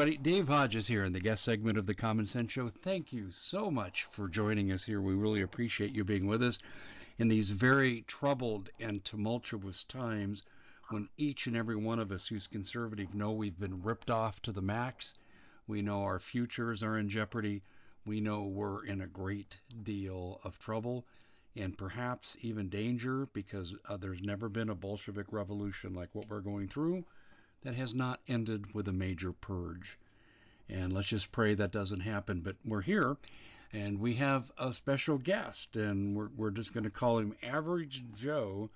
Everybody. Dave Hodges here in the guest segment of the Common Sense Show. Thank you so much for joining us here. We really appreciate you being with us in these very troubled and tumultuous times when each and every one of us who's conservative know we've been ripped off to the max. We know our futures are in jeopardy. We know we're in a great deal of trouble and perhaps even danger because uh, there's never been a Bolshevik revolution like what we're going through that has not ended with a major purge. And let's just pray that doesn't happen. But we're here and we have a special guest, and we're, we're just going to call him Average Joe.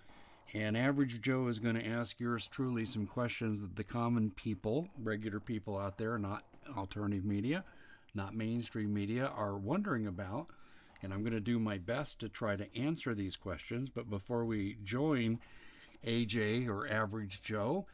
And Average Joe is going to ask yours truly some questions that the common people, regular people out there, not alternative media, not mainstream media, are wondering about. And I'm going to do my best to try to answer these questions. But before we join AJ or Average Joe,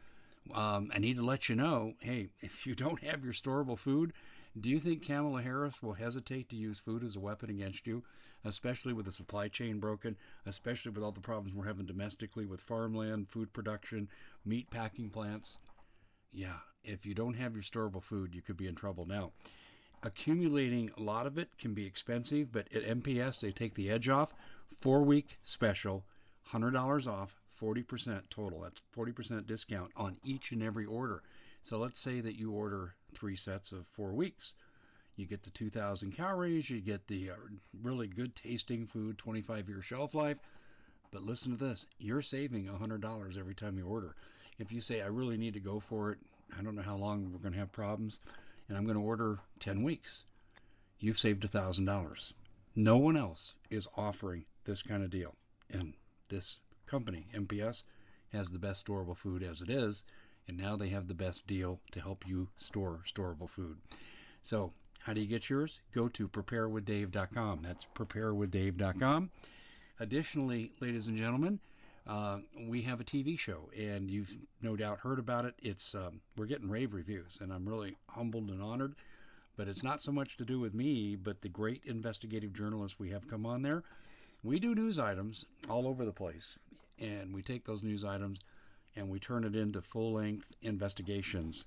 um, I need to let you know hey, if you don't have your storable food, do you think Kamala Harris will hesitate to use food as a weapon against you, especially with the supply chain broken, especially with all the problems we're having domestically with farmland, food production, meat packing plants? Yeah, if you don't have your storable food, you could be in trouble. Now, accumulating a lot of it can be expensive, but at MPS, they take the edge off. Four week special, $100 off, 40% total. That's 40% discount on each and every order. So let's say that you order three sets of four weeks. You get the 2,000 calories, you get the uh, really good tasting food, 25 year shelf life. But listen to this you're saving $100 every time you order. If you say, I really need to go for it, I don't know how long we're going to have problems, and I'm going to order 10 weeks, you've saved $1,000. No one else is offering this kind of deal. And this company, MPS, has the best storable food as it is, and now they have the best deal to help you store storable food. So, how do you get yours? Go to preparewithdave.com. That's preparewithdave.com. Additionally, ladies and gentlemen, uh, we have a TV show, and you've no doubt heard about it. It's um, we're getting rave reviews, and I'm really humbled and honored. But it's not so much to do with me, but the great investigative journalists we have come on there. We do news items all over the place, and we take those news items and we turn it into full length investigations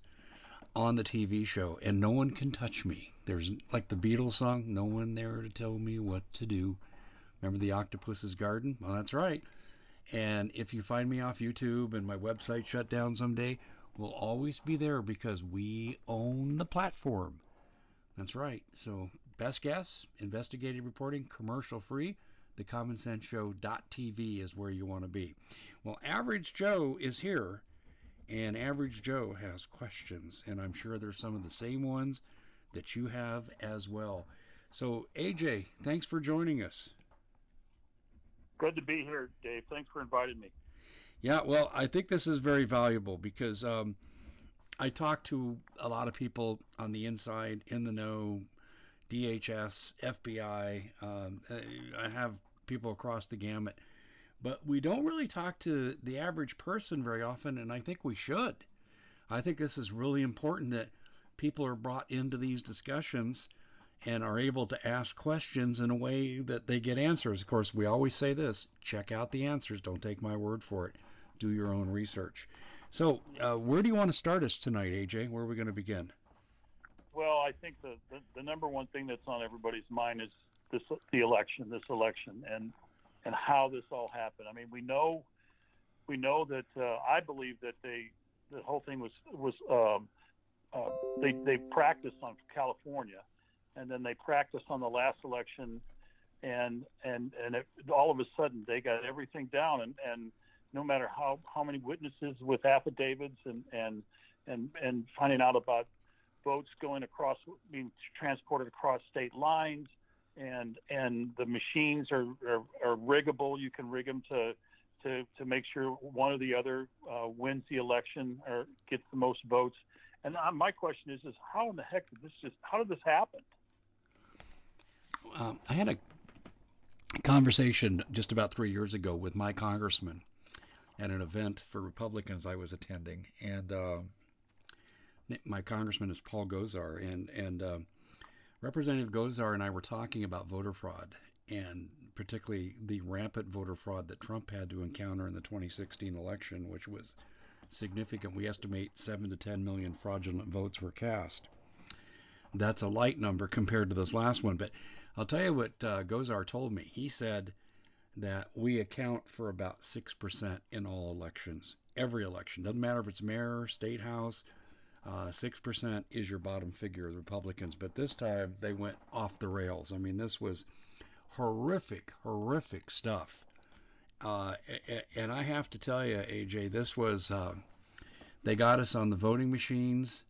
on the TV show, and no one can touch me. There's like the Beatles song, No One There to Tell Me What to Do. Remember the Octopus's Garden? Well, that's right. And if you find me off YouTube and my website shut down someday, we'll always be there because we own the platform. That's right. So, best guess, investigative reporting, commercial free thecommonsenseshow.tv is where you want to be. Well, Average Joe is here, and Average Joe has questions, and I'm sure there's some of the same ones that you have as well. So, AJ, thanks for joining us. Good to be here, Dave. Thanks for inviting me. Yeah, well, I think this is very valuable because um, I talk to a lot of people on the inside, in the know, DHS, FBI. Um, I have people across the gamut, but we don't really talk to the average person very often, and I think we should. I think this is really important that people are brought into these discussions and are able to ask questions in a way that they get answers. Of course, we always say this check out the answers, don't take my word for it. Do your own research. So, uh, where do you want to start us tonight, AJ? Where are we going to begin? I think the, the, the number one thing that's on everybody's mind is this the election, this election, and and how this all happened. I mean, we know we know that uh, I believe that they the whole thing was was um, uh, they they practiced on California, and then they practiced on the last election, and and and it, all of a sudden they got everything down, and and no matter how how many witnesses with affidavits and and and and finding out about boats going across, being transported across state lines, and and the machines are, are, are riggable. You can rig them to to to make sure one or the other uh, wins the election or gets the most votes. And uh, my question is, is how in the heck did this just how did this happen? Um, I had a conversation just about three years ago with my congressman at an event for Republicans I was attending, and uh, my congressman is Paul Gosar, and and uh, Representative Gosar and I were talking about voter fraud, and particularly the rampant voter fraud that Trump had to encounter in the 2016 election, which was significant. We estimate seven to 10 million fraudulent votes were cast. That's a light number compared to this last one, but I'll tell you what uh, Gosar told me. He said that we account for about 6% in all elections, every election. Doesn't matter if it's mayor, state house, uh, 6% is your bottom figure, the Republicans. But this time they went off the rails. I mean, this was horrific, horrific stuff. Uh, and I have to tell you, AJ, this was, uh, they got us on the voting machines.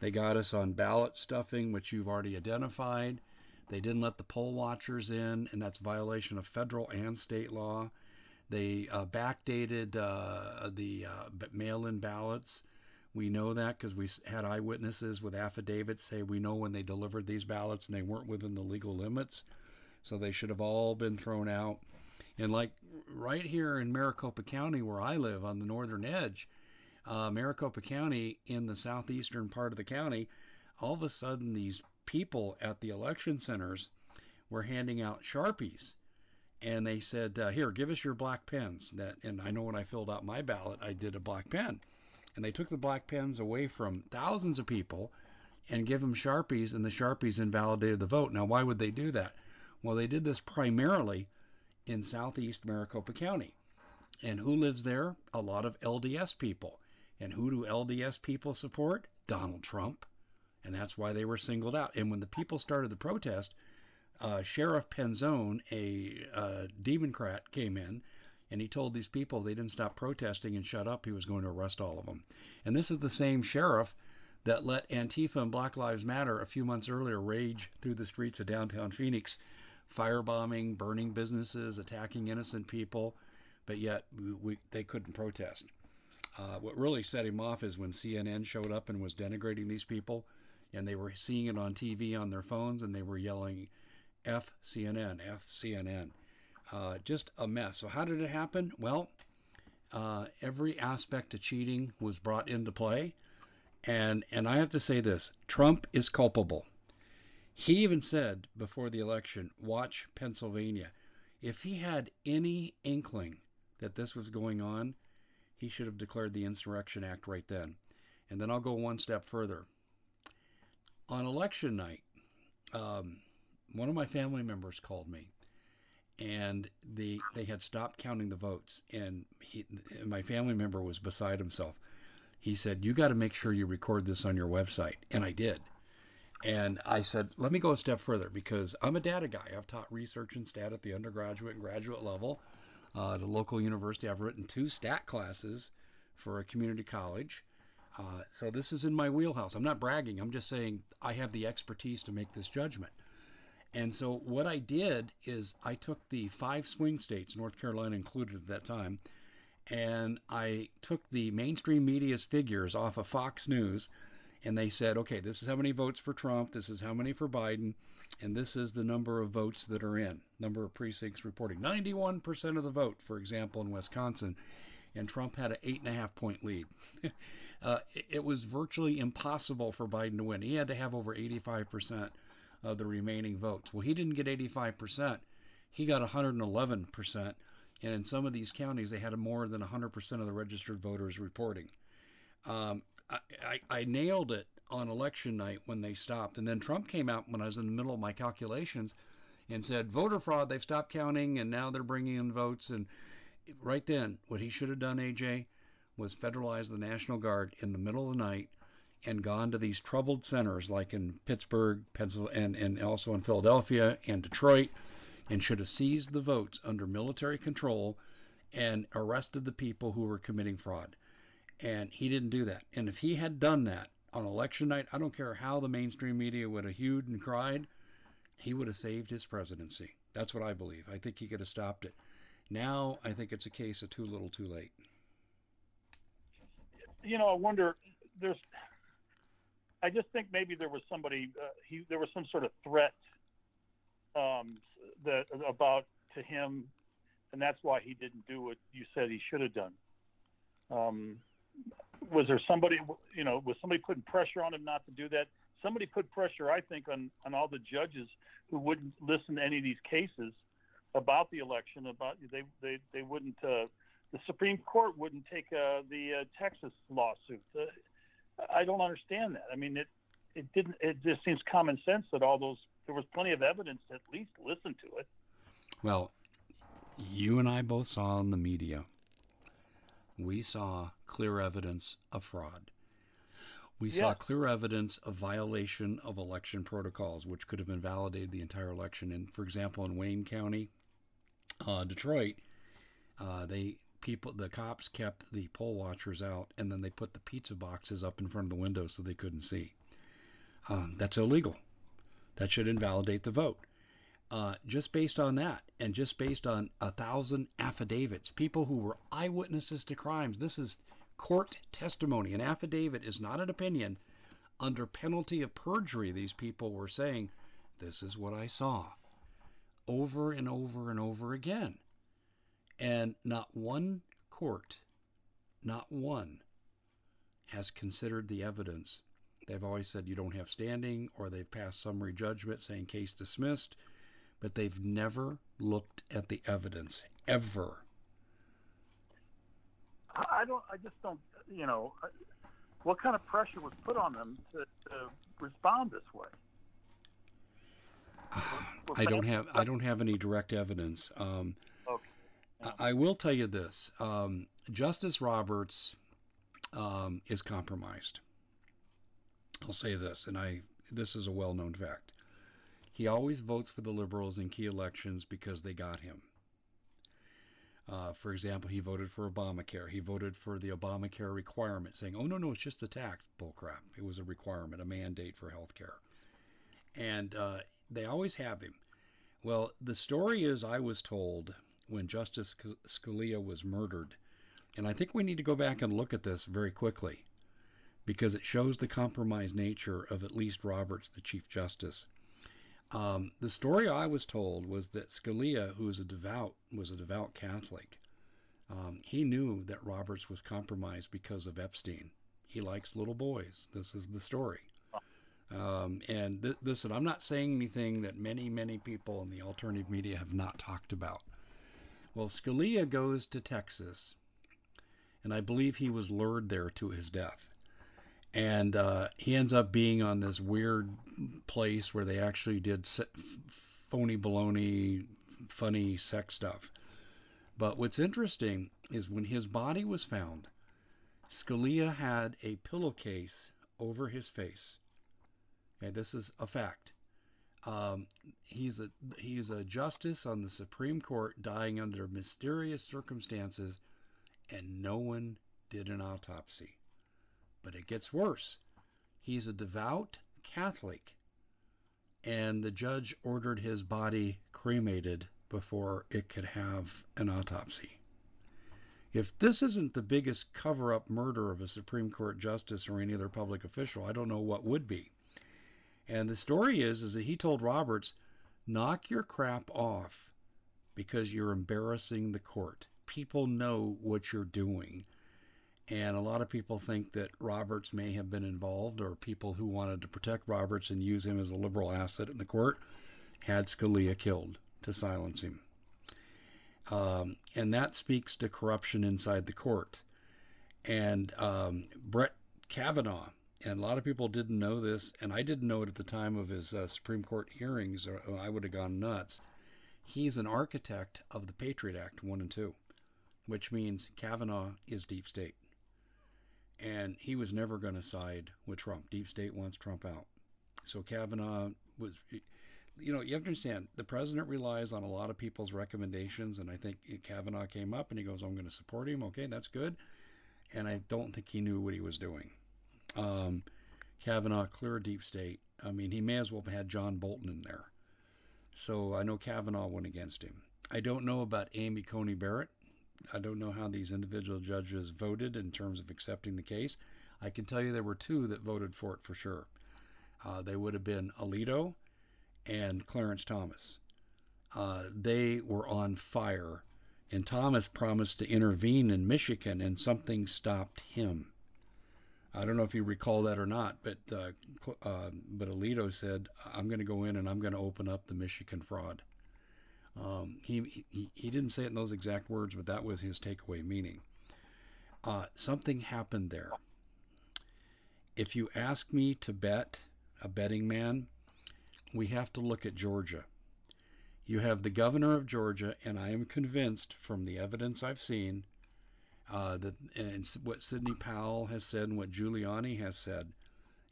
They got us on ballot stuffing, which you've already identified. They didn't let the poll watchers in, and that's violation of federal and state law. They uh, backdated uh, the uh, mail-in ballots. We know that because we had eyewitnesses with affidavits say we know when they delivered these ballots and they weren't within the legal limits, so they should have all been thrown out. And like right here in Maricopa County, where I live on the northern edge, uh, Maricopa County in the southeastern part of the county, all of a sudden these people at the election centers were handing out sharpies. And they said uh, here give us your black pens. That and i know when i filled out my ballot i did a black pen and they took the black pens away from thousands of people and give them sharpies and the sharpies invalidated the vote. Now why would they do that? Well they did this primarily in southeast maricopa county. And who lives there? A lot of lds people. And who do lds people support? Donald trump. And that's why they were singled out. And when the people started the protest, uh, Sheriff Penzone, a uh, Democrat, came in and he told these people they didn't stop protesting and shut up, he was going to arrest all of them. And this is the same sheriff that let Antifa and Black Lives Matter a few months earlier rage through the streets of downtown Phoenix, firebombing, burning businesses, attacking innocent people, but yet we, they couldn't protest. Uh, what really set him off is when CNN showed up and was denigrating these people and they were seeing it on TV on their phones, and they were yelling, "F CNN, F CNN." Uh, just a mess. So how did it happen? Well, uh, every aspect of cheating was brought into play, and and I have to say this: Trump is culpable. He even said before the election, "Watch Pennsylvania." If he had any inkling that this was going on, he should have declared the Insurrection Act right then. And then I'll go one step further on election night, um, one of my family members called me, and the they had stopped counting the votes, and he, my family member was beside himself. He said, "You got to make sure you record this on your website," and I did. And I said, "Let me go a step further because I'm a data guy. I've taught research and stat at the undergraduate and graduate level uh, at a local university. I've written two stat classes for a community college." Uh, so this is in my wheelhouse. I'm not bragging. I'm just saying I have the expertise to make this judgment. And so what I did is I took the five swing states, North Carolina included at that time, and I took the mainstream media's figures off of Fox News, and they said, okay, this is how many votes for Trump, this is how many for Biden, and this is the number of votes that are in, number of precincts reporting. 91% of the vote, for example, in Wisconsin, and Trump had an eight and a half point lead. uh, it was virtually impossible for Biden to win. He had to have over 85% of the remaining votes. Well, he didn't get 85%. He got 111%. And in some of these counties, they had more than 100% of the registered voters reporting. Um, I, I, I nailed it on election night when they stopped. And then Trump came out when I was in the middle of my calculations and said, voter fraud, they've stopped counting and now they're bringing in votes. And right then, what he should have done, AJ, was federalize the National Guard in the middle of the night and gone to these troubled centers like in Pittsburgh, Pennsylvania, and, and also in Philadelphia and Detroit, and should have seized the votes under military control and arrested the people who were committing fraud. And he didn't do that. And if he had done that on election night, I don't care how the mainstream media would have hewed and cried, he would have saved his presidency. That's what I believe. I think he could have stopped it. Now I think it's a case of too little, too late. You know, I wonder. There's. I just think maybe there was somebody. Uh, he there was some sort of threat um, that about to him, and that's why he didn't do what you said he should have done. Um, was there somebody? You know, was somebody putting pressure on him not to do that? Somebody put pressure, I think, on on all the judges who wouldn't listen to any of these cases about the election. About they they they wouldn't. Uh, the Supreme Court wouldn't take uh, the uh, Texas lawsuit. Uh, I don't understand that. I mean, it it didn't. It just seems common sense that all those there was plenty of evidence to at least listen to it. Well, you and I both saw in the media. We saw clear evidence of fraud. We Yes. saw clear evidence of violation of election protocols, which could have invalidated the entire election. And for example, in Wayne County, uh, Detroit, uh, they people the cops kept the poll watchers out, and then they put the pizza boxes up in front of the window so they couldn't see. Um, that's illegal. That should invalidate the vote. Uh, just based on that, and just based on a thousand affidavits, people who were eyewitnesses to crimes. This is court testimony. An affidavit is not an opinion. Under penalty of perjury, these people were saying, This is what I saw. Over and over and over again. And not one court, not one, has considered the evidence. They've always said you don't have standing, or they've passed summary judgment saying case dismissed, but they've never looked at the evidence, ever. I don't. I just don't. You know, what kind of pressure was put on them to, to respond this way? I don't have I don't have any direct evidence. Um. I will tell you this: um, Justice Roberts um, is compromised. I'll say this, and I this is a well-known fact. He always votes for the liberals in key elections because they got him. Uh, for example, he voted for Obamacare. He voted for the Obamacare requirement, saying, "Oh no, no, it's just a tax." Bullcrap. It was a requirement, a mandate for health care. And uh, they always have him. Well, the story is, I was told when Justice Scalia was murdered, and I think we need to go back and look at this very quickly because it shows the compromised nature of at least Roberts, the Chief Justice. Um, the story I was told was that Scalia, who was a devout, was a devout Catholic. Um, he knew that Roberts was compromised because of Epstein. He likes little boys. This is the story. Um, and th- listen, I'm not saying anything that many, many people in the alternative media have not talked about. Well, Scalia goes to Texas, and I believe he was lured there to his death. And uh, he ends up being on this weird place where they actually did phony baloney, funny sex stuff. But what's interesting is when his body was found, Scalia had a pillowcase over his face. Okay, this is a fact. Um, he's a he's a justice on the Supreme Court, dying under mysterious circumstances, and no one did an autopsy. But it gets worse. He's a devout Catholic, and the judge ordered his body cremated before it could have an autopsy. If this isn't the biggest cover up murder of a Supreme Court justice or any other public official, I don't know what would be. And the story is is that he told Roberts, "Knock your crap off because you're embarrassing the court. People know what you're doing." And a lot of people think that Roberts may have been involved, or people who wanted to protect Roberts and use him as a liberal asset in the court had Scalia killed to silence him. Um, and that speaks to corruption inside the court. And um, Brett Kavanaugh, and a lot of people didn't know this, and I didn't know it at the time of his uh, Supreme Court hearings, or I would have gone nuts. He's an architect of the Patriot Act 1 and 2, which means Kavanaugh is deep state. And he was never going to side with Trump. Deep state wants Trump out. So Kavanaugh was, you know, you have to understand the president relies on a lot of people's recommendations, and I think Kavanaugh came up and he goes, I'm going to support him. Okay, that's good. And I don't think he knew what he was doing. Um, Kavanaugh, clear deep state. I mean, he may as well have had John Bolton in there. So I know Kavanaugh went against him. I don't know about Amy Coney Barrett. I don't know how these individual judges voted in terms of accepting the case. I can tell you there were two that voted for it for sure. Uh, they would have been Alito and Clarence Thomas. Uh, they were on fire, and Thomas promised to intervene in Michigan, and something stopped him. I don't know if you recall that or not, but uh, uh, but Alito said, "I'm going to go in and I'm going to open up the Michigan fraud." Um, he, he he didn't say it in those exact words, but that was his takeaway meaning. Uh, something happened there. If you ask me to bet, a betting man, we have to look at Georgia. You have the governor of Georgia, and I am convinced from the evidence I've seen uh, that and what Sidney Powell has said and what Giuliani has said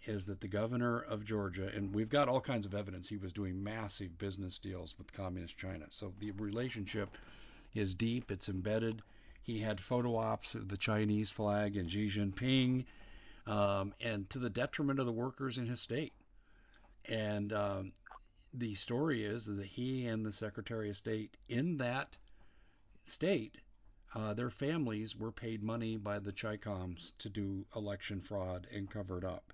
is that the governor of Georgia, and we've got all kinds of evidence, he was doing massive business deals with communist China. So the relationship is deep, it's embedded. He had photo ops of the Chinese flag and Xi Jinping, um, and to the detriment of the workers in his state. And um, the story is that he and the Secretary of State in that state uh, their families were paid money by the Chicoms to do election fraud and cover it up.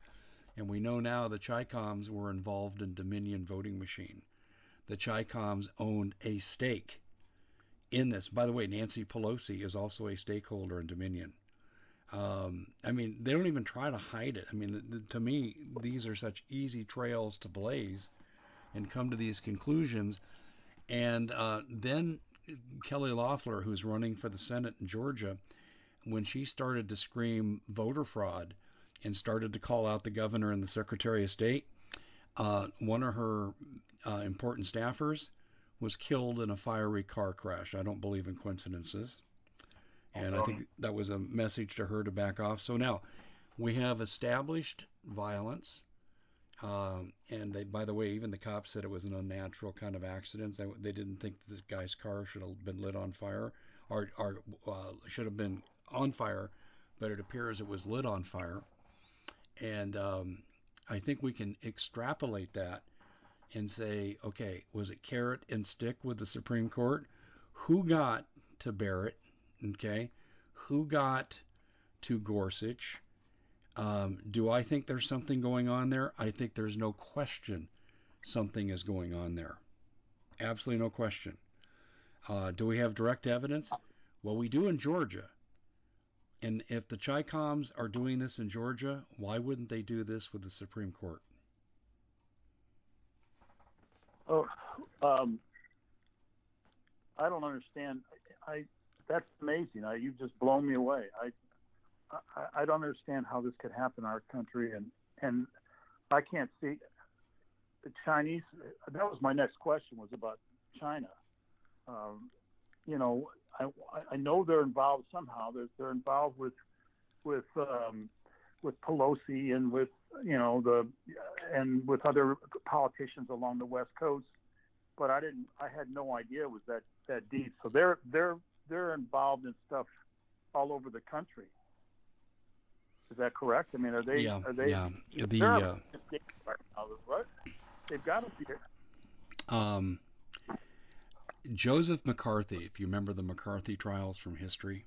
And we know now the Chicoms were involved in Dominion voting machine. The Chicoms owned a stake in this. By the way, Nancy Pelosi is also a stakeholder in Dominion. Um, I mean, they don't even try to hide it. I mean, the, the, to me, these are such easy trails to blaze and come to these conclusions. And uh, then Kelly Loeffler, who's running for the Senate in Georgia, when she started to scream voter fraud and started to call out the governor and the Secretary of State, uh, one of her uh, important staffers was killed in a fiery car crash. I don't believe in coincidences. And I think that was a message to her to back off. So now we have established violence. Um, and they, by the way, even the cops said it was an unnatural kind of accident. They, they didn't think the guy's car should have been lit on fire or, or uh, should have been on fire, but it appears it was lit on fire. And um, I think we can extrapolate that and say, okay, was it carrot and stick with the Supreme Court? Who got to Barrett? Okay, who got to Gorsuch? Um, do I think there's something going on there? I think there's no question something is going on there. Absolutely no question. Uh, do we have direct evidence? Well, we do in Georgia. And if the Chicoms are doing this in Georgia, why wouldn't they do this with the Supreme Court? Oh, um, I don't understand. I that's amazing. I, you've just blown me away. I, I I don't understand how this could happen in our country, and and I can't see the Chinese. That was my next question was about China. Um, you know, I I know they're involved somehow. They're they're involved with with um, with Pelosi and with you know the and with other politicians along the West Coast. But I didn't. I had no idea it was that that deep. So they're they're they're involved in stuff all over the country. Is that correct? I mean, are they? Yeah, are they? yeah. The uh, right now, right? They've got to be. um, Joseph McCarthy, if you remember the McCarthy trials from history,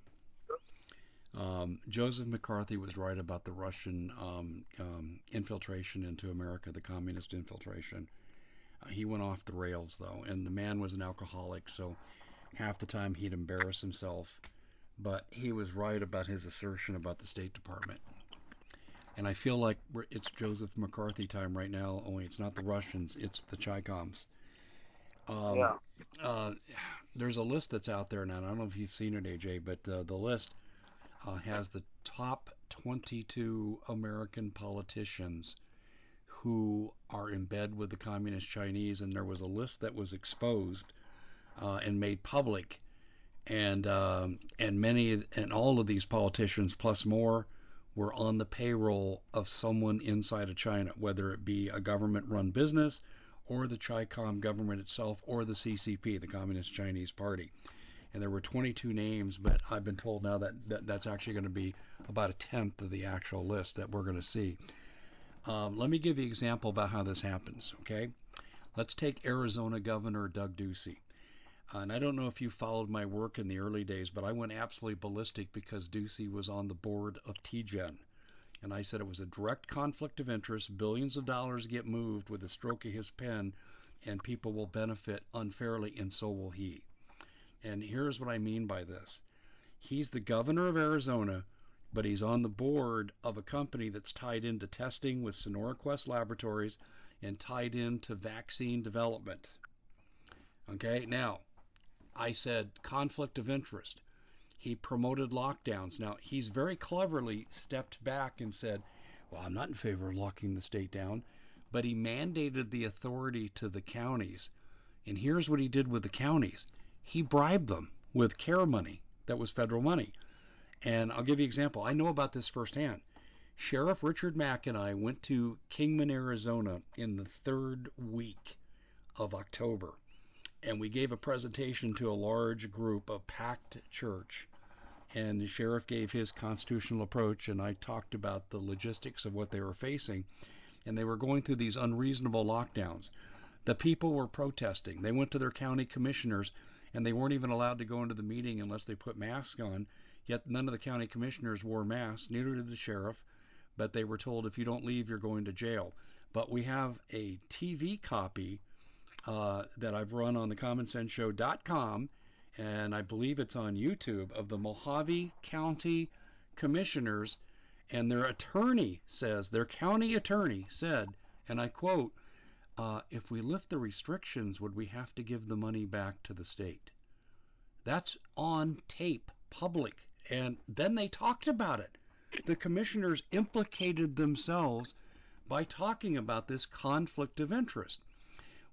um, Joseph McCarthy was right about the Russian um, um, infiltration into America, the communist infiltration. Uh, he went off the rails, though, and the man was an alcoholic, so half the time he'd embarrass himself. But he was right about his assertion about the State Department. And I feel like it's Joseph McCarthy time right now, only it's not the Russians, it's the Chicoms. Um, Yeah. uh, there's a list that's out there now. and I don't know if you've seen it, AJ, but uh, the list uh, has the top 22 American politicians who are in bed with the communist Chinese, and there was a list that was exposed uh, and made public, and um, and many and all of these politicians plus more were on the payroll of someone inside of China, whether it be a government-run business or the Chi-Com government itself or the CCP, the Communist Chinese Party. And there were 22 names, but I've been told now that, that that's actually going to be about a tenth of the actual list that we're going to see. Um, let me give you an example about how this happens, okay? Let's take Arizona Governor Doug Ducey. And I don't know if you followed my work in the early days, but I went absolutely ballistic because Ducey was on the board of TGen. And I said it was a direct conflict of interest. Billions of dollars get moved with the stroke of his pen, and people will benefit unfairly, and so will he. And here's what I mean by this he's the governor of Arizona, but he's on the board of a company that's tied into testing with Sonora Quest Laboratories and tied into vaccine development. Okay, now I said conflict of interest. He promoted lockdowns. Now, he's very cleverly stepped back and said, Well, I'm not in favor of locking the state down, but he mandated the authority to the counties. And here's what he did with the counties he bribed them with care money that was federal money. And I'll give you an example. I know about this firsthand. Sheriff Richard Mack and I went to Kingman, Arizona in the third week of October and we gave a presentation to a large group, a packed church. And the sheriff gave his constitutional approach, and I talked about the logistics of what they were facing. And they were going through these unreasonable lockdowns. The people were protesting. They went to their county commissioners, and they weren't even allowed to go into the meeting unless they put masks on. Yet none of the county commissioners wore masks, neither did the sheriff. But they were told if you don't leave, you're going to jail. But we have a TV copy uh, that I've run on the commonsenseshow.com, and I believe it's on YouTube, of the Mohave County Commissioners. And their attorney says, their county attorney said, and I quote, uh, if we lift the restrictions, would we have to give the money back to the state? That's on tape, public. And then they talked about it. The commissioners implicated themselves by talking about this conflict of interest.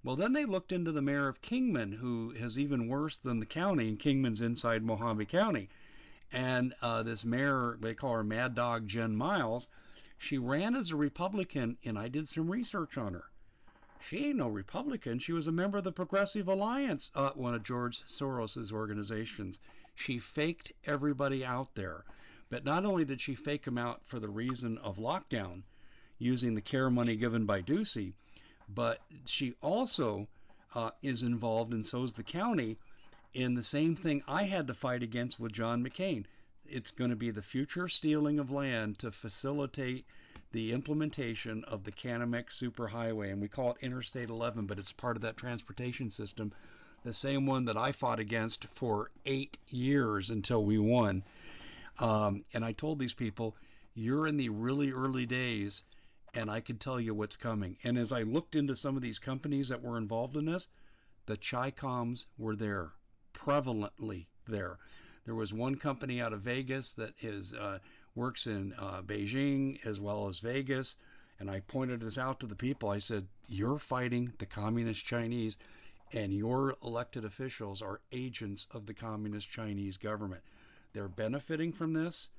Well, then they looked into the mayor of Kingman, who is even worse than the county, and Kingman's inside Mohave County. And uh, this mayor, they call her Mad Dog Jen Miles, she ran as a Republican, and I did some research on her. She ain't no Republican. She was a member of the Progressive Alliance, uh, one of George Soros's organizations. She faked everybody out there. But not only did she fake them out for the reason of lockdown, using the care money given by Ducey, but she also uh, is involved, and so is the county, in the same thing I had to fight against with John McCain. It's going to be the future stealing of land to facilitate the implementation of the Canamex Superhighway, and we call it Interstate 11, but it's part of that transportation system, the same one that I fought against for eight years until we won. Um, and I told these people, you're in the really early days and I could tell you what's coming. And as I looked into some of these companies that were involved in this, the Chi-Coms were there, prevalently there. There was one company out of Vegas that is uh, works in uh, Beijing as well as Vegas, and I pointed this out to the people. I said, "You're fighting the communist Chinese, and your elected officials are agents of the communist Chinese government. They're benefiting from this."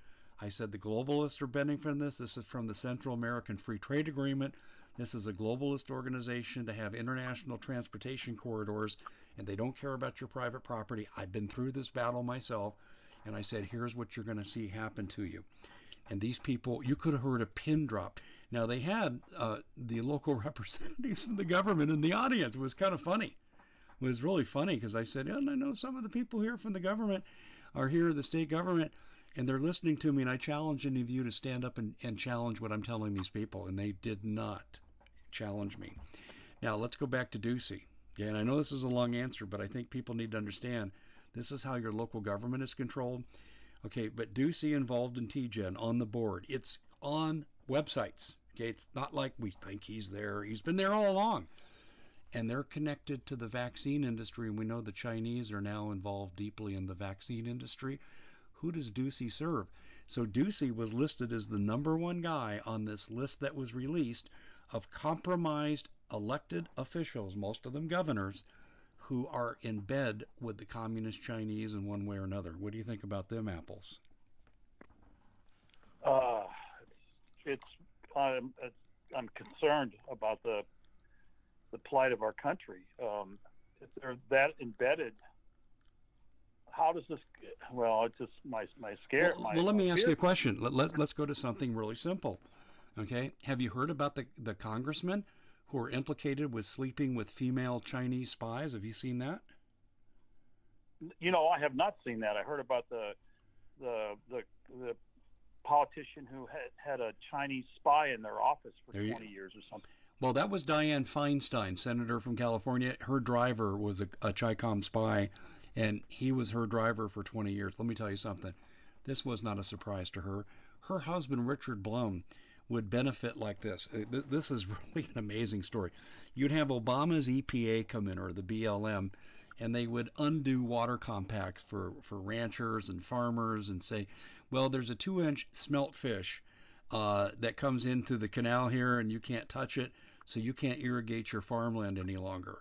I said the globalists are benefiting from this. This is from the Central American Free Trade Agreement. This is a globalist organization to have international transportation corridors, and they don't care about your private property. I've been through this battle myself, and I said, here's what you're going to see happen to you. And these people, you could have heard a pin drop. Now, they had uh, the local representatives from the government in the audience. It was kind of funny. It was really funny because I said, and I know some of the people here from the government are here, the state government and they're listening to me, and I challenge any of you to stand up and, and challenge what I'm telling these people, and they did not challenge me. Now, let's go back to Ducey. Yeah, and I know this is a long answer, but I think people need to understand this is how your local government is controlled. Okay, but Ducey involved in TGen on the board. It's on websites. Okay, it's not like we think he's there. He's been there all along. And they're connected to the vaccine industry, and we know the Chinese are now involved deeply in the vaccine industry who does Ducey serve? So Ducey was listed as the number one guy on this list that was released of compromised elected officials, most of them governors, who are in bed with the communist Chinese in one way or another. What do you think about them apples? Uh, it's, I'm, I'm concerned about the the plight of our country. Um, if they're that embedded how does this? Well, it's just my my scare. Well, my, well let me ask fear. you a question. Let, let, let's go to something really simple. Okay, have you heard about the the congressmen who are implicated with sleeping with female Chinese spies? Have you seen that? you know, I have not seen that. I heard about the the the, the politician who had had a Chinese spy in their office for There you- 20 years or something. Well, that was Dianne Feinstein, senator from California. Her driver was a, a Chicom spy, and he was her driver for 20 years. Let me tell you something. This was not a surprise to her. Her husband, Richard Blum, would benefit like this. Uh, This is really an amazing story. You'd have Obama's EPA come in, or the BLM, and they would undo water compacts for, for ranchers and farmers and say, well, there's a two inch smelt fish uh, that comes into the canal here and you can't touch it, so you can't irrigate your farmland any longer.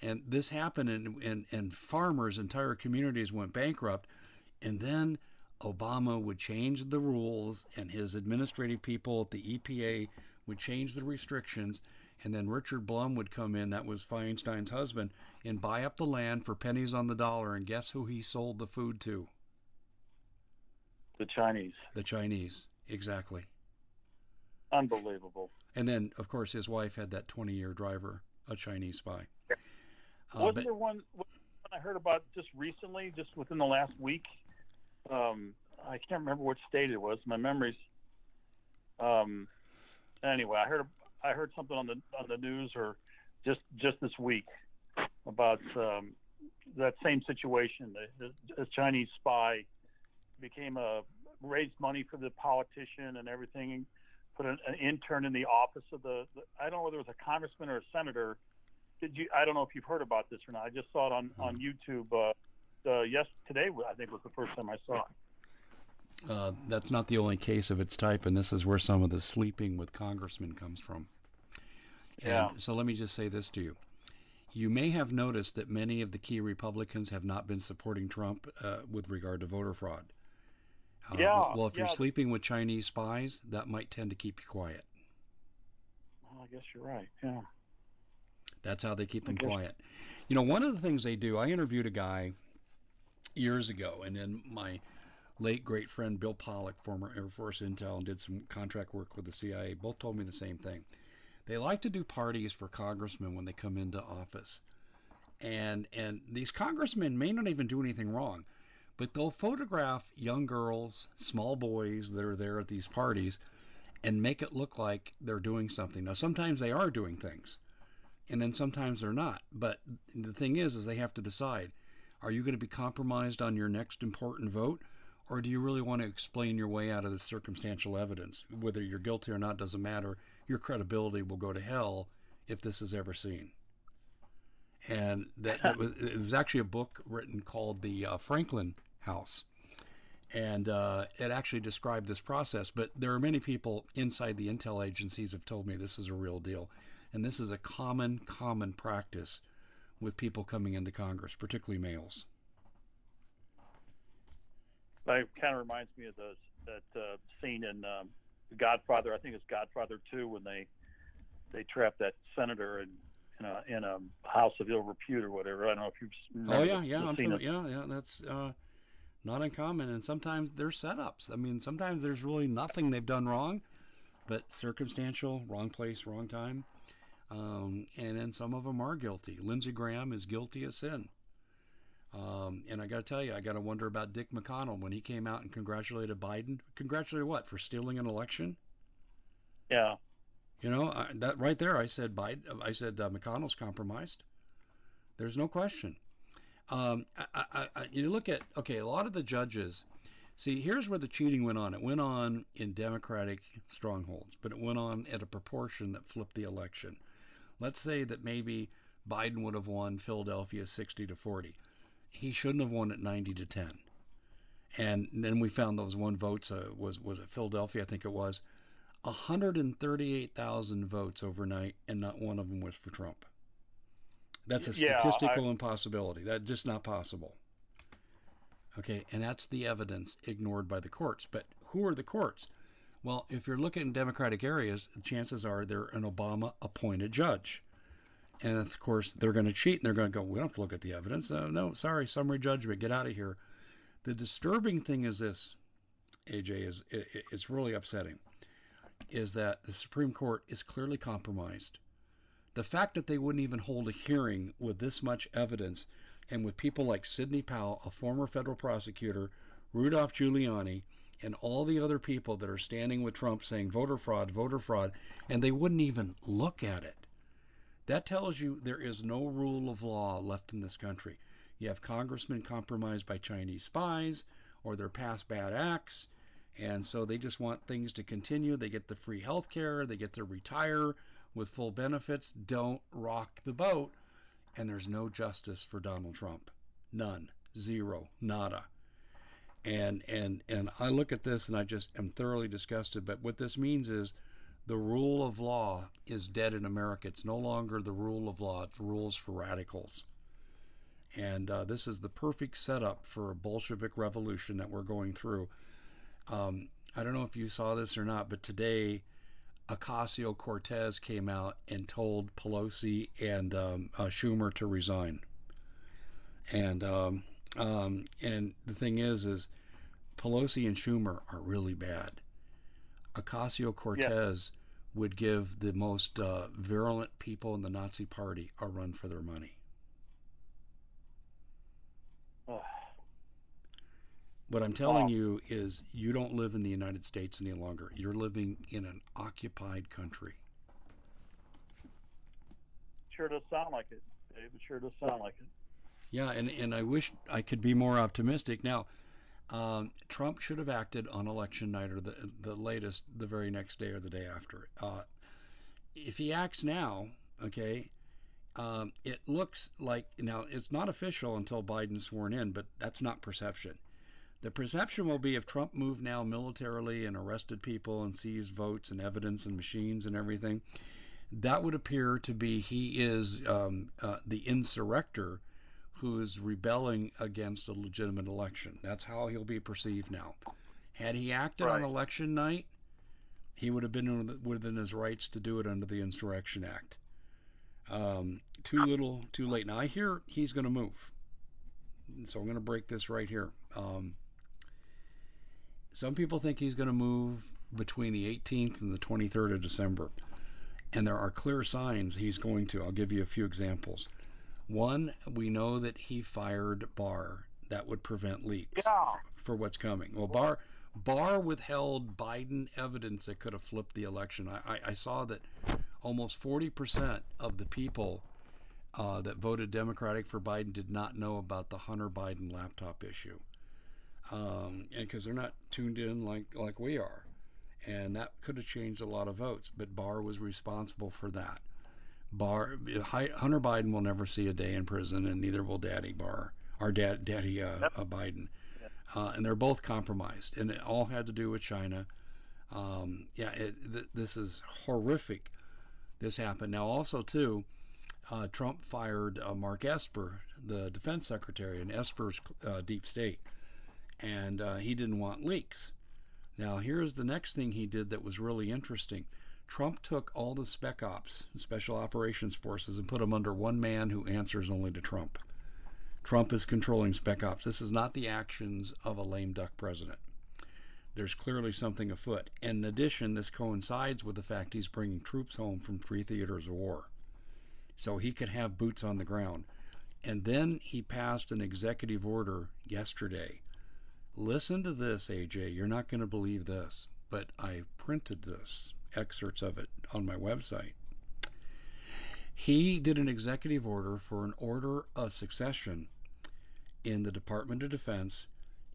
And this happened, and, and, and farmers, entire communities went bankrupt. And then Obama would change the rules, and his administrative people at the EPA would change the restrictions. And then Richard Blum would come in, that was Feinstein's husband, and buy up the land for pennies on the dollar. And guess who he sold the food to? The Chinese, The Chinese. Exactly. unbelievable. And then, of course, his wife had that 20 year driver, a Chinese spy. Uh, Wasn't but- there one, one I heard about just recently, just within the last week? Um, I can't remember what state it was. My memory's. Um, anyway, I heard I heard something on the on the news or just just this week about um, that same situation. The, the, a Chinese spy became a raised money for the politician and everything. Put an, an intern in the office of the, the. I don't know whether it was a congressman or a senator did you? I don't know if you've heard about this or not. I just saw it on on YouTube. Uh, uh, yes, today I think was the first time I saw it. Uh, that's not the only case of its type, and this is where some of the sleeping with congressmen comes from. And Yeah. So let me just say this to you. You may have noticed that many of the key Republicans have not been supporting Trump uh, with regard to voter fraud. Uh, Yeah, Well, if you're sleeping with Chinese spies, that might tend to keep you quiet. Well, I guess you're right. Yeah. That's how they keep them quiet. You know, one of the things they do, I interviewed a guy years ago, and then my late great friend Bill Pollock, former Air Force intel, and did some contract work with the CIA, both told me the same thing. They like to do parties for congressmen when they come into office. And and these congressmen may not even do anything wrong, but they'll photograph young girls, small boys that are there at these parties and make it look like they're doing something. Now sometimes they are doing things and then sometimes they're not. But the thing is, is they have to decide: are you going to be compromised on your next important vote, or do you really want to explain your way out of the circumstantial evidence? Whether you're guilty or not doesn't matter. Your credibility will go to hell if this is ever seen. And that, that was it was actually a book written called the uh, Franklin House. And uh, it actually described this process, but there are many people inside the intel agencies have told me this is a real deal and this is a common common practice with people coming into Congress, particularly males. That kind of reminds me of those that uh, scene in um, Godfather. I think it's Godfather Two when they they trap that senator in in a in a house of ill repute or whatever. I don't know if you've. Oh yeah, yeah, I'm familiar. Yeah, yeah, that's uh, not uncommon. And sometimes there's setups. I mean, sometimes there's really nothing they've done wrong, but circumstantial, wrong place, wrong time. Um, and then some of them are guilty. Lindsey Graham is guilty of sin. Um, and I got to tell you, I got to wonder about Dick McConnell when he came out and congratulated Biden. Congratulated what for stealing an election? Yeah. You know, I, that right there, I said Biden. I said uh, McConnell's compromised. There's no question. Um, I, I, I, you look at okay, a lot of the judges. See, here's where the cheating went on. It went on in Democratic strongholds, but it went on at a proportion that flipped the election. Let's say that maybe Biden would have won Philadelphia 60 to 40. He shouldn't have won at 90 to 10. And then we found those one votes uh, was was it Philadelphia? I think it was. 138,000 votes overnight, and not one of them was for Trump. That's a Yeah, statistical impossibility. That's just not possible. Okay, and that's the evidence ignored by the courts. But who are the courts? Well, if you're looking in Democratic areas, chances are they're an Obama appointed judge. And of course, they're going to cheat and they're going to go, we don't have to look at the evidence. Uh, no, sorry, summary judgment, get out of here. The disturbing thing is this, AJ, is it, it's really upsetting, is that the Supreme Court is clearly compromised. The fact that they wouldn't even hold a hearing with this much evidence and with people like Sidney Powell, a former federal prosecutor, Rudolph Giuliani, and all the other people that are standing with Trump saying voter fraud, voter fraud, and they wouldn't even look at it. That tells you there is no rule of law left in this country. You have congressmen compromised by Chinese spies or they're past bad acts, and so they just want things to continue. They get the free health care, they get to retire with full benefits. Don't rock the boat. And there's no justice for Donald Trump. None. Zero. Nada. And and and I look at this and I just am thoroughly disgusted. But what this means is the rule of law is dead in America. It's no longer the rule of law. It's rules for radicals. And uh, this is the perfect setup for a Bolshevik revolution that we're going through. Um, I don't know if you saw this or not, but today Ocasio Cortez came out and told Pelosi and um, uh, Schumer to resign. And um, um, and the thing is, is Pelosi and Schumer are really bad. Ocasio Cortez yeah. would give the most uh, virulent people in the Nazi Party a run for their money. What I'm telling wow. you is you don't live in the United States any longer. You're living in an occupied country. Sure does sound like it, Dave. It sure does sound like it. Yeah, and, and I wish I could be more optimistic. Now, um, Trump should have acted on election night or the, the latest, the very next day or the day after. Uh, if he acts now, okay, um, it looks like now it's not official until Biden's sworn in, but that's not perception. The perception will be if Trump moved now militarily and arrested people and seized votes and evidence and machines and everything, that would appear to be he is um, uh, the insurrector who is rebelling against a legitimate election. That's how he'll be perceived now. Had he acted right. on election night, he would have been within his rights to do it under the Insurrection Act. Um, too little, too late. Now I hear he's going to move, so I'm going to break this right here. Um, some people think he's going to move between the 18th and the 23rd of December. And there are clear signs he's going to. I'll give you a few examples. One, we know that he fired Barr. That would prevent leaks yeah. for what's coming. Well, Barr Barr withheld Biden evidence that could have flipped the election. I, I, I saw that almost 40% of the people uh, that voted Democratic for Biden did not know about the Hunter Biden laptop issue um, and because they're not tuned in like like we are, and that could have changed a lot of votes. But Barr was responsible for that. Barr Hunter Biden will never see a day in prison, and neither will Daddy Barr, our dad, Daddy uh, yep. uh, Biden, uh, and they're both compromised, and it all had to do with China. Um, yeah, it, th- this is horrific. This happened now. Also, too, uh, Trump fired uh, Mark Esper, the defense secretary, and Esper's uh, deep state and uh, he didn't want leaks. Now, here's the next thing he did that was really interesting. Trump took all the spec ops, special operations forces, and put them under one man who answers only to Trump. Trump is controlling spec ops. This is not the actions of a lame duck president. There's clearly something afoot. In addition, this coincides with the fact he's bringing troops home from three theaters of war. So he could have boots on the ground. And then he passed an executive order yesterday Listen to this, AJ. You're not going to believe this, but I printed this, excerpts of it on my website. He did an executive order for an order of succession in the Department of Defense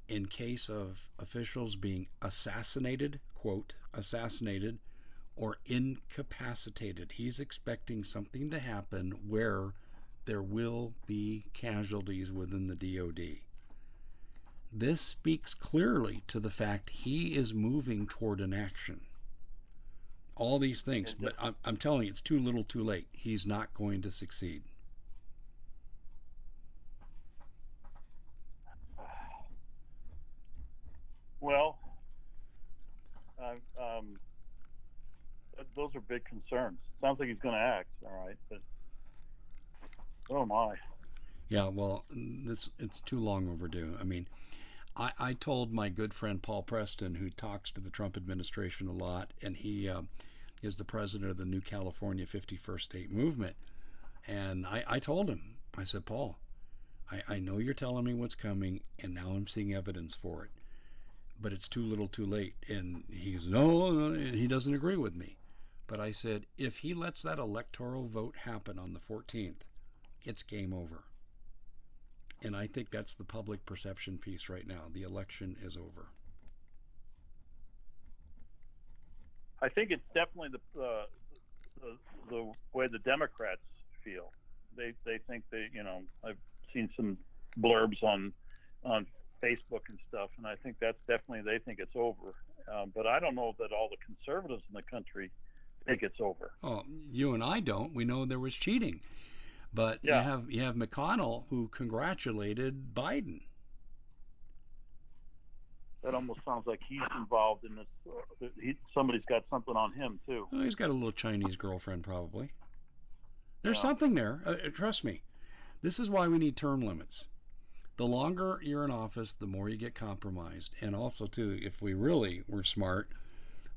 in case of officials being assassinated, quote, assassinated, or incapacitated. He's expecting something to happen where there will be casualties within the DoD. This speaks clearly to the fact he is moving toward an action. All these things, but I'm, I'm telling you, it's too little too late. He's not going to succeed. Well, um, those are big concerns. Sounds like he's going to act, all right, but oh my. Yeah, well, this it's too long overdue. I mean, I, I told my good friend Paul Preston, who talks to the Trump administration a lot, and he uh, is the president of the New California 51st State Movement. And I, I told him, I said, Paul, I, I know you're telling me what's coming, and now I'm seeing evidence for it. But it's too little too late. And he's, no, no, he doesn't agree with me. But I said, if he lets that electoral vote happen on the 14th, it's game over. And I think that's the public perception piece right now. The election is over. I think it's definitely the uh, the, the way the Democrats feel. They they think they you know I've seen some blurbs on on Facebook and stuff, and I think that's definitely they think it's over. Um, but I don't know that all the conservatives in the country think it's over. Oh, you and I don't. We know there was cheating. But yeah. you have you have McConnell who congratulated Biden. That almost sounds like he's involved in this. Uh, he, somebody's got something on him too. Well, he's got a little Chinese girlfriend probably. There's yeah. something there. Uh, uh, trust me. This is why we need term limits. The longer you're in office, the more you get compromised. And also, too, if we really were smart,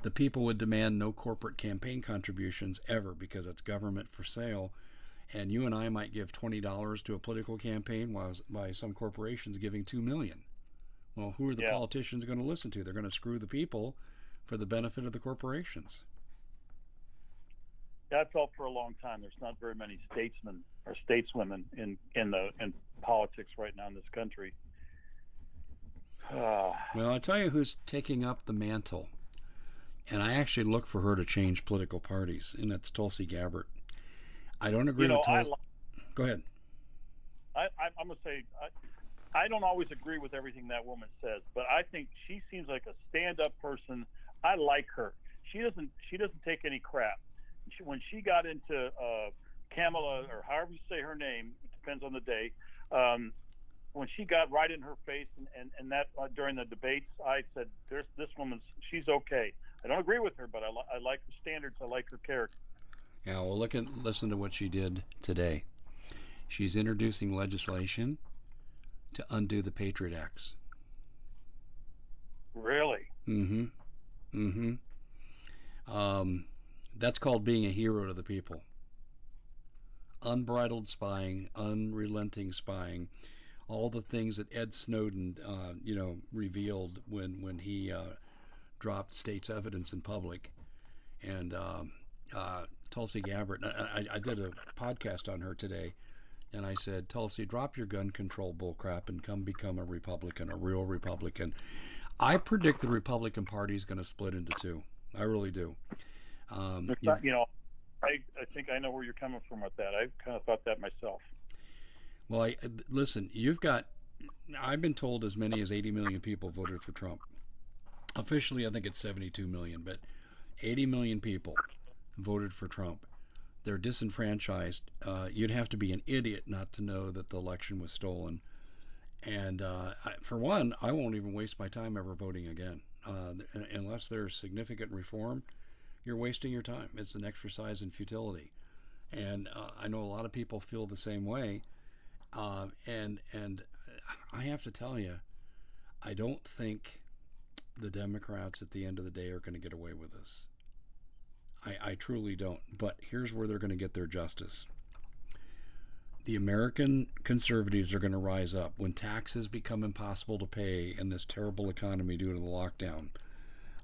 the people would demand no corporate campaign contributions ever because it's government for sale and you and I might give twenty dollars to a political campaign, while by some corporations giving two million. Well, who are the yeah. politicians going to listen to? They're going to screw the people for the benefit of the corporations. Yeah, I felt for a long time there's not very many statesmen or stateswomen in in the in politics right now in this country. well, I tell you who's taking up the mantle, and I actually look for her to change political parties, and that's Tulsi Gabbard. I don't agree you know, with Tulsi. Go ahead. I, am going to say I, I don't always agree with everything that woman says, but I think she seems like a stand-up person. I like her. She doesn't she doesn't take any crap. She, when she got into uh, Kamala or however you say her name, it depends on the day. Um, when she got right in her face and, and, and that uh, during the debates, I said, "There's this woman's she's okay." I don't agree with her, but I, li- I like her standards. I like her character. Yeah, well, look at listen to what she did today. She's introducing legislation to undo the Patriot Acts. Really? Mm-hmm. Mm-hmm. Um, that's called being a hero to the people. Unbridled spying, unrelenting spying, all the things that Ed Snowden, uh, you know, revealed when when he uh, dropped state's evidence in public, and um, uh, Tulsi Gabbard. I, I, did a podcast on her today, and I said, Tulsi, drop your gun control bullcrap and come become a Republican, a real Republican. I predict the Republican Party is going to split into two. I really do. Um, not, you know, I, I think I know where you're coming from with that. I kind of thought that myself. Well, I, listen, you've got. I've been told as many as 80 million people voted for Trump. Officially, I think it's 72 million, but 80 million people voted for Trump. They're disenfranchised. Uh, you'd have to be an idiot not to know that the election was stolen. And uh, I, for one, I won't even waste my time ever voting again. Uh, unless there's significant reform, you're wasting your time. It's an exercise in futility. And uh, I know a lot of people feel the same way. Uh, and and I have to tell you, I don't think the Democrats at the end of the day are going to get away with this. I, I truly don't. But here's where they're going to get their justice. The American conservatives are going to rise up when taxes become impossible to pay in this terrible economy due to the lockdown.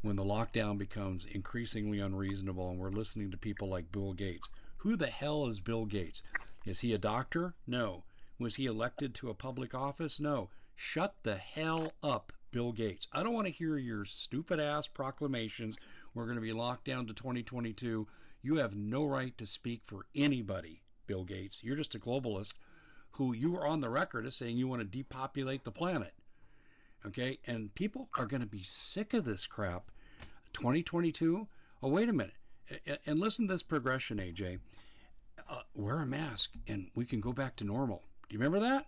When the lockdown becomes increasingly unreasonable, and we're listening to people like Bill Gates. Who the hell is Bill Gates? Is he a doctor? No. Was he elected to a public office? No. Shut the hell up, Bill Gates. I don't want to hear your stupid ass proclamations we're going to be locked down to 2022. You have no right to speak for anybody, Bill Gates. You're just a globalist who you are on the record as saying you want to depopulate the planet. Okay? And people are going to be sick of this crap. 2022? Oh, wait a minute. And listen to this progression, AJ. Uh, wear a mask and we can go back to normal. Do you remember that?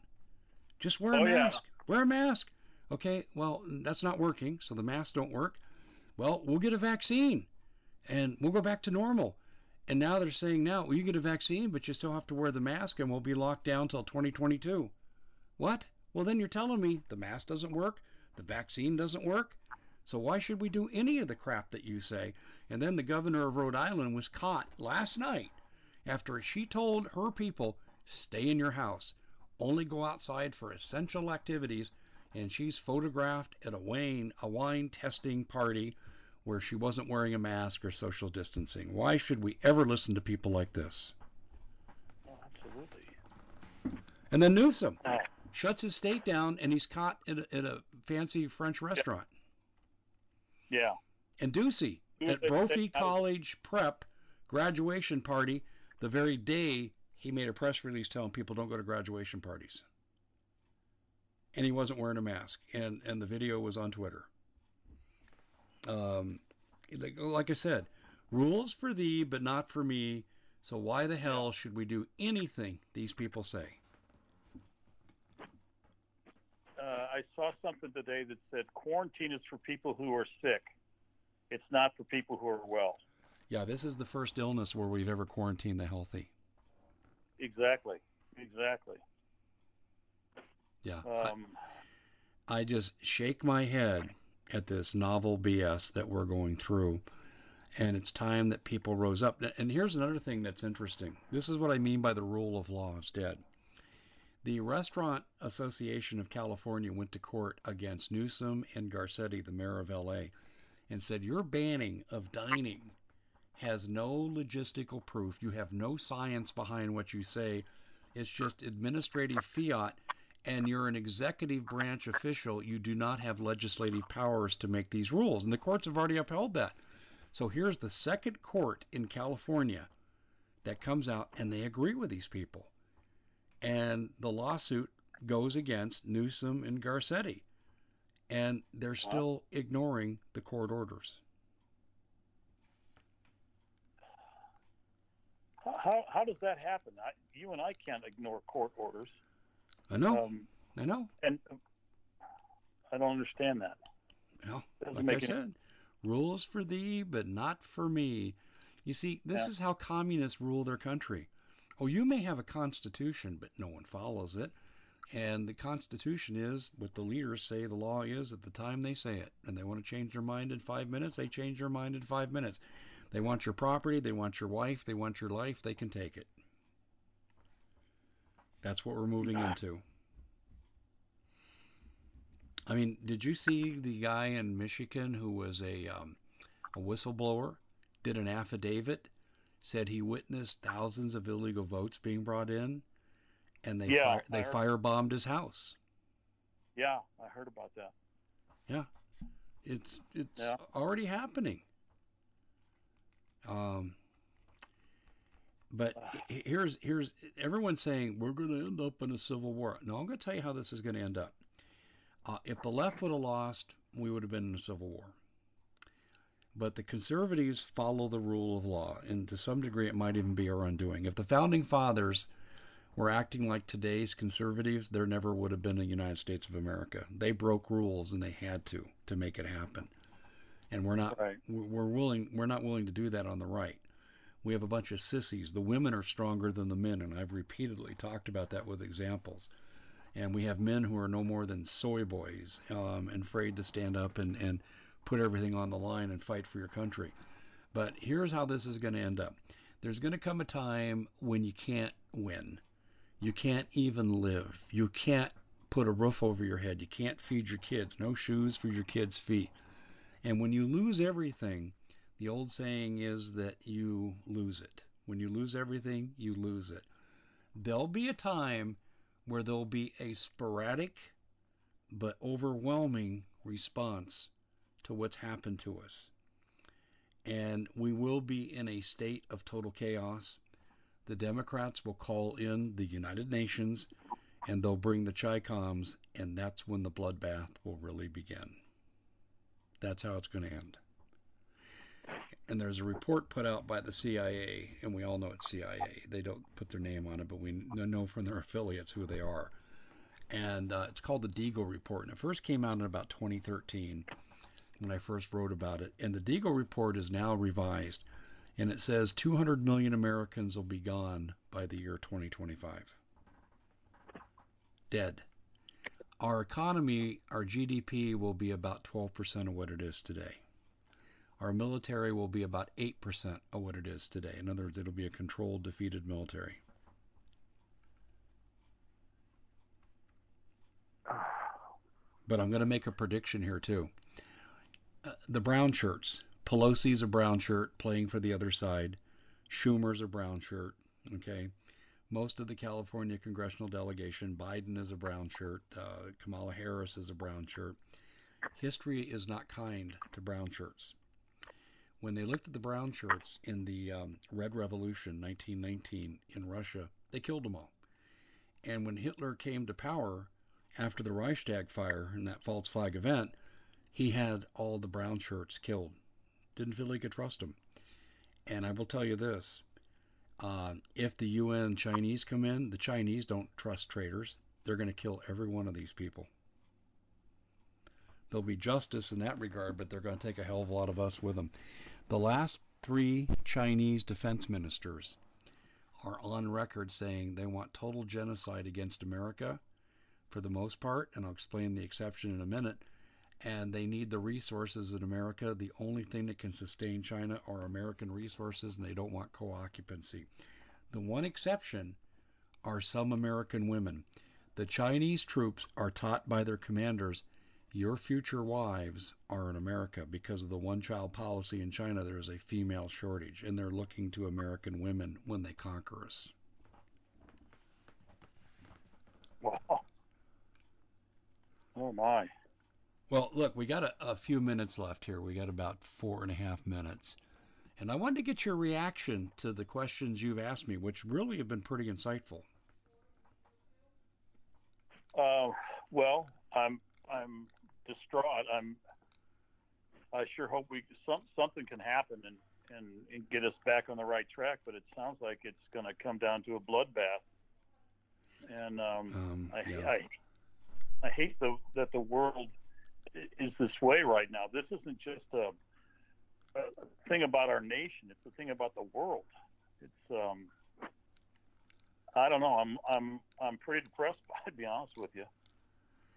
Just wear a oh, mask. Yeah. Wear a mask. Okay, well, that's not working, so the masks don't work. Well, we'll get a vaccine and we'll go back to normal. And now they're saying now, well, you get a vaccine, but you still have to wear the mask and we'll be locked down till 2022. What? Well, then you're telling me the mask doesn't work, the vaccine doesn't work. So why should we do any of the crap that you say? And then the governor of Rhode Island was caught last night after she told her people, stay in your house. only go outside for essential activities, and she's photographed at a wine a wine testing party where she wasn't wearing a mask or social distancing. Why should we ever listen to people like this? Absolutely. And then Newsom Uh, shuts his state down, and he's caught at a, at a fancy French restaurant. yeah. And Ducey at Brophy College prep graduation party, the very day he made a press release telling people don't go to graduation parties. And he wasn't wearing a mask, and and the video was on Twitter. Um, like, like I said, rules for thee, but not for me. So why the hell should we do anything these people say? Uh, I saw something today that said quarantine is for people who are sick. It's not for people who are well. Yeah, this is the first illness where we've ever quarantined the healthy. Exactly. Exactly. Yeah, I- Um, I just shake my head at this novel BS that we're going through. And it's time that people rose up. And here's another thing that's interesting. This is what I mean by the rule of law is dead. The Restaurant Association of California went to court against Newsom and Garcetti, the mayor of LA, and said your banning of dining has no logistical proof. You have no science behind what you say. It's just administrative fiat and you're an executive branch official, you do not have legislative powers to make these rules. And the courts have already upheld that. So here's the second court in California that comes out and they agree with these people. And the lawsuit goes against Newsom and Garcetti. And they're still ignoring the court orders. how- how how does that happen? I, you and I can't ignore court orders. I know, Um, I know. and I don't understand that. Well, Doesn't like I make any- said, rules for thee, but not for me. You see, this Yeah. is how communists rule their country. Oh, you may have a constitution, but no one follows it. And the constitution is what the leaders say the law is at the time they say it. And they want to change their mind in five minutes, they change their mind in five minutes. They want your property, they want your wife, they want your life, they can take it. That's what we're moving into. I mean, did you see the guy in Michigan who was a um, a whistleblower, did an affidavit, said he witnessed thousands of illegal votes being brought in, and they Yeah, fire, they firebombed his house. Yeah, I heard about that. Yeah, it's it's Yeah. already happening. Um, but here's here's everyone's saying we're going to end up in a civil war. No, I'm going to tell you how this is going to end up. Uh, if the left would have lost, we would have been in a civil war. But the conservatives follow the rule of law, and to some degree, it might even be our undoing. If the founding fathers were acting like today's conservatives, there never would have been a United States of America. They broke rules, and they had to to make it happen. And we're not Right. we're willing we're not willing to do that on the right. We have a bunch of sissies. The women are stronger than the men, and I've repeatedly talked about that with examples. And we have men who are no more than soy boys um, and afraid to stand up and, and put everything on the line and fight for your country. But here's how this is going to end up there's going to come a time when you can't win. You can't even live. You can't put a roof over your head. You can't feed your kids. No shoes for your kids' feet. And when you lose everything, the old saying is that you lose it. When you lose everything, you lose it. There'll be a time where there'll be a sporadic but overwhelming response to what's happened to us. And we will be in a state of total chaos. The Democrats will call in the United Nations and they'll bring the Chi-Coms, and that's when the bloodbath will really begin. That's how it's going to end. And there's a report put out by the CIA, and we all know it's CIA. They don't put their name on it, but we know from their affiliates who they are. And uh, it's called the Deagle Report. And it first came out in about 2013 when I first wrote about it. And the Deagle Report is now revised, and it says 200 million Americans will be gone by the year 2025. Dead. Our economy, our GDP will be about 12% of what it is today. Our military will be about 8% of what it is today. In other words, it'll be a controlled, defeated military. but I'm going to make a prediction here too. Uh, the brown shirts. Pelosi's a brown shirt playing for the other side. Schumer's a brown shirt. Okay. Most of the California congressional delegation, Biden is a brown shirt. Uh, Kamala Harris is a brown shirt. History is not kind to brown shirts. When they looked at the brown shirts in the um, Red Revolution, 1919, in Russia, they killed them all. And when Hitler came to power after the Reichstag fire and that false flag event, he had all the brown shirts killed. Didn't feel he could trust them. And I will tell you this uh, if the UN Chinese come in, the Chinese don't trust traitors. They're going to kill every one of these people. There'll be justice in that regard, but they're going to take a hell of a lot of us with them. The last three Chinese defense ministers are on record saying they want total genocide against America for the most part, and I'll explain the exception in a minute. And they need the resources in America. The only thing that can sustain China are American resources, and they don't want co occupancy. The one exception are some American women. The Chinese troops are taught by their commanders your future wives are in America because of the one child policy in China. There is a female shortage, and they're looking to American women when they conquer us. Wow. Oh my. Well, look, we got a, a, few minutes left here. We got about four and a half minutes. And I wanted to get your reaction to the questions you've asked me, which really have been pretty insightful. Uh, well, I'm I'm distraught. I'm I sure hope we some something can happen and, and, and get us back on the right track. But it sounds like it's going to come down to a bloodbath. And um, um, I, yeah. I I hate the, that the world is this way right now. This isn't just a, a thing about our nation; it's a thing about the world. It's um, I don't know. I'm I'm I'm pretty depressed. To be honest with you,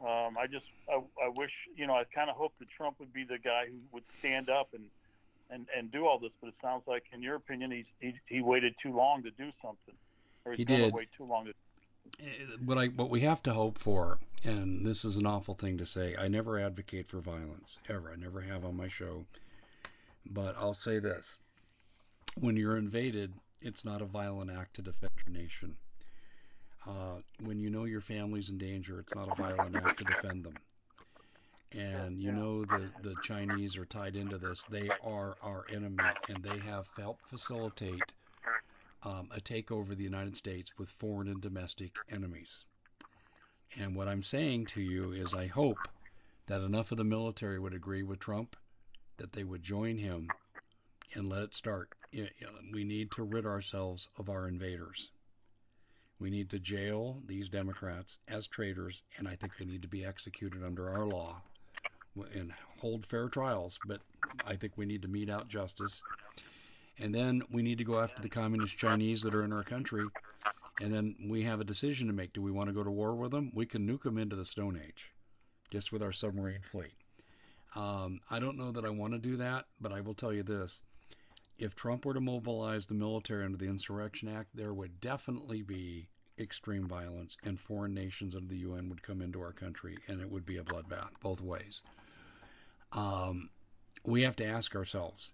um, I just I, I wish you know I kind of hope that Trump would be the guy who would stand up and and and do all this. But it sounds like, in your opinion, he's he, he waited too long to do something, or he's he did. wait too long to what I what we have to hope for, and this is an awful thing to say. I never advocate for violence ever. I never have on my show. But I'll say this: when you're invaded, it's not a violent act to defend your nation. Uh, when you know your family's in danger, it's not a violent act to defend them. And you know the the Chinese are tied into this. They are our enemy, and they have helped facilitate um, a takeover of the United States with foreign and domestic enemies. And what I'm saying to you is, I hope that enough of the military would agree with Trump that they would join him and let it start. We need to rid ourselves of our invaders. We need to jail these Democrats as traitors, and I think they need to be executed under our law and hold fair trials. But I think we need to mete out justice and then we need to go after the communist Chinese that are in our country. And then we have a decision to make. Do we want to go to war with them? We can nuke them into the Stone Age just with our submarine fleet. Um, I don't know that I want to do that, but I will tell you this. If Trump were to mobilize the military under the Insurrection Act, there would definitely be extreme violence, and foreign nations under the UN would come into our country, and it would be a bloodbath both ways. Um, we have to ask ourselves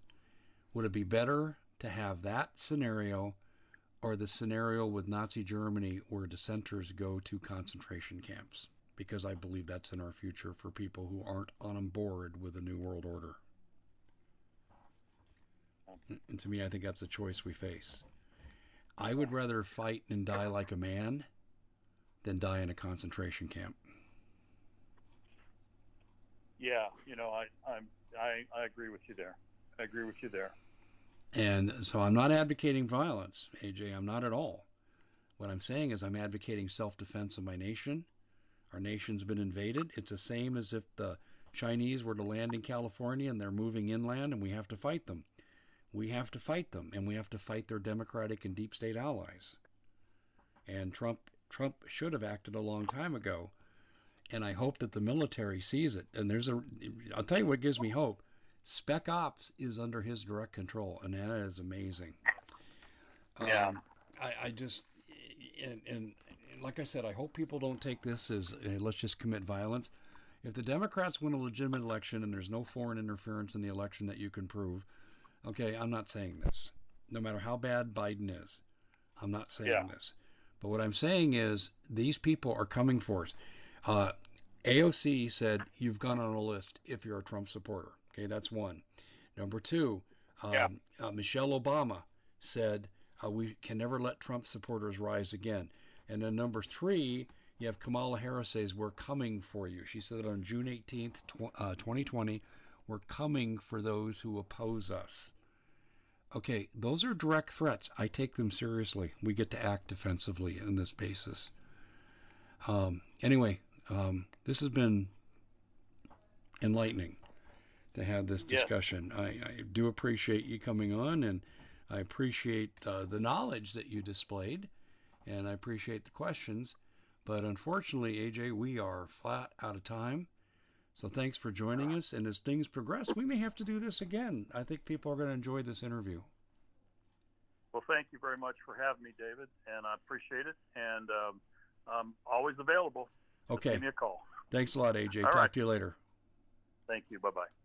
would it be better to have that scenario or the scenario with Nazi Germany where dissenters go to concentration camps? Because I believe that's in our future for people who aren't on board with the New World Order. And to me, I think that's a choice we face. I would rather fight and die like a man than die in a concentration camp. Yeah, you know, I I'm, I I agree with you there. I agree with you there. And so I'm not advocating violence, AJ. I'm not at all. What I'm saying is I'm advocating self defense of my nation. Our nation's been invaded. It's the same as if the Chinese were to land in California and they're moving inland and we have to fight them. We have to fight them and we have to fight their democratic and deep state allies. And Trump Trump should have acted a long time ago. And I hope that the military sees it. And there's a I'll tell you what gives me hope Spec Ops is under his direct control, and that is amazing. Yeah. Um, I, I, just, and, and, like I said, I hope people don't take this as let's just commit violence. If the Democrats win a legitimate election and there's no foreign interference in the election that you can prove, okay, I'm not saying this. No matter how bad Biden is, I'm not saying Yeah. this. But what I'm saying is these people are coming for us. Uh, AOC said you've gone on a list if you're a Trump supporter. Okay, that's one. Number two, um, Yeah. uh, Michelle Obama said uh, we can never let Trump supporters rise again. And then number three, you have Kamala Harris says we're coming for you. She said that on June 18th, tw- uh, 2020, we're coming for those who oppose us. Okay, those are direct threats. I take them seriously. We get to act defensively in this basis. Um, anyway, um, this has been enlightening to have this discussion. I, I do appreciate you coming on, and I appreciate uh, the knowledge that you displayed, and I appreciate the questions. But unfortunately, AJ, we are flat out of time. So thanks for joining us. And as things progress, we may have to do this again. I think people are going to enjoy this interview. Well, thank you very much for having me, David, and I appreciate it. And um, I'm always available. Just Okay. give me a call. Thanks a lot, AJ. All Talk right. to you later. Thank you. Bye bye.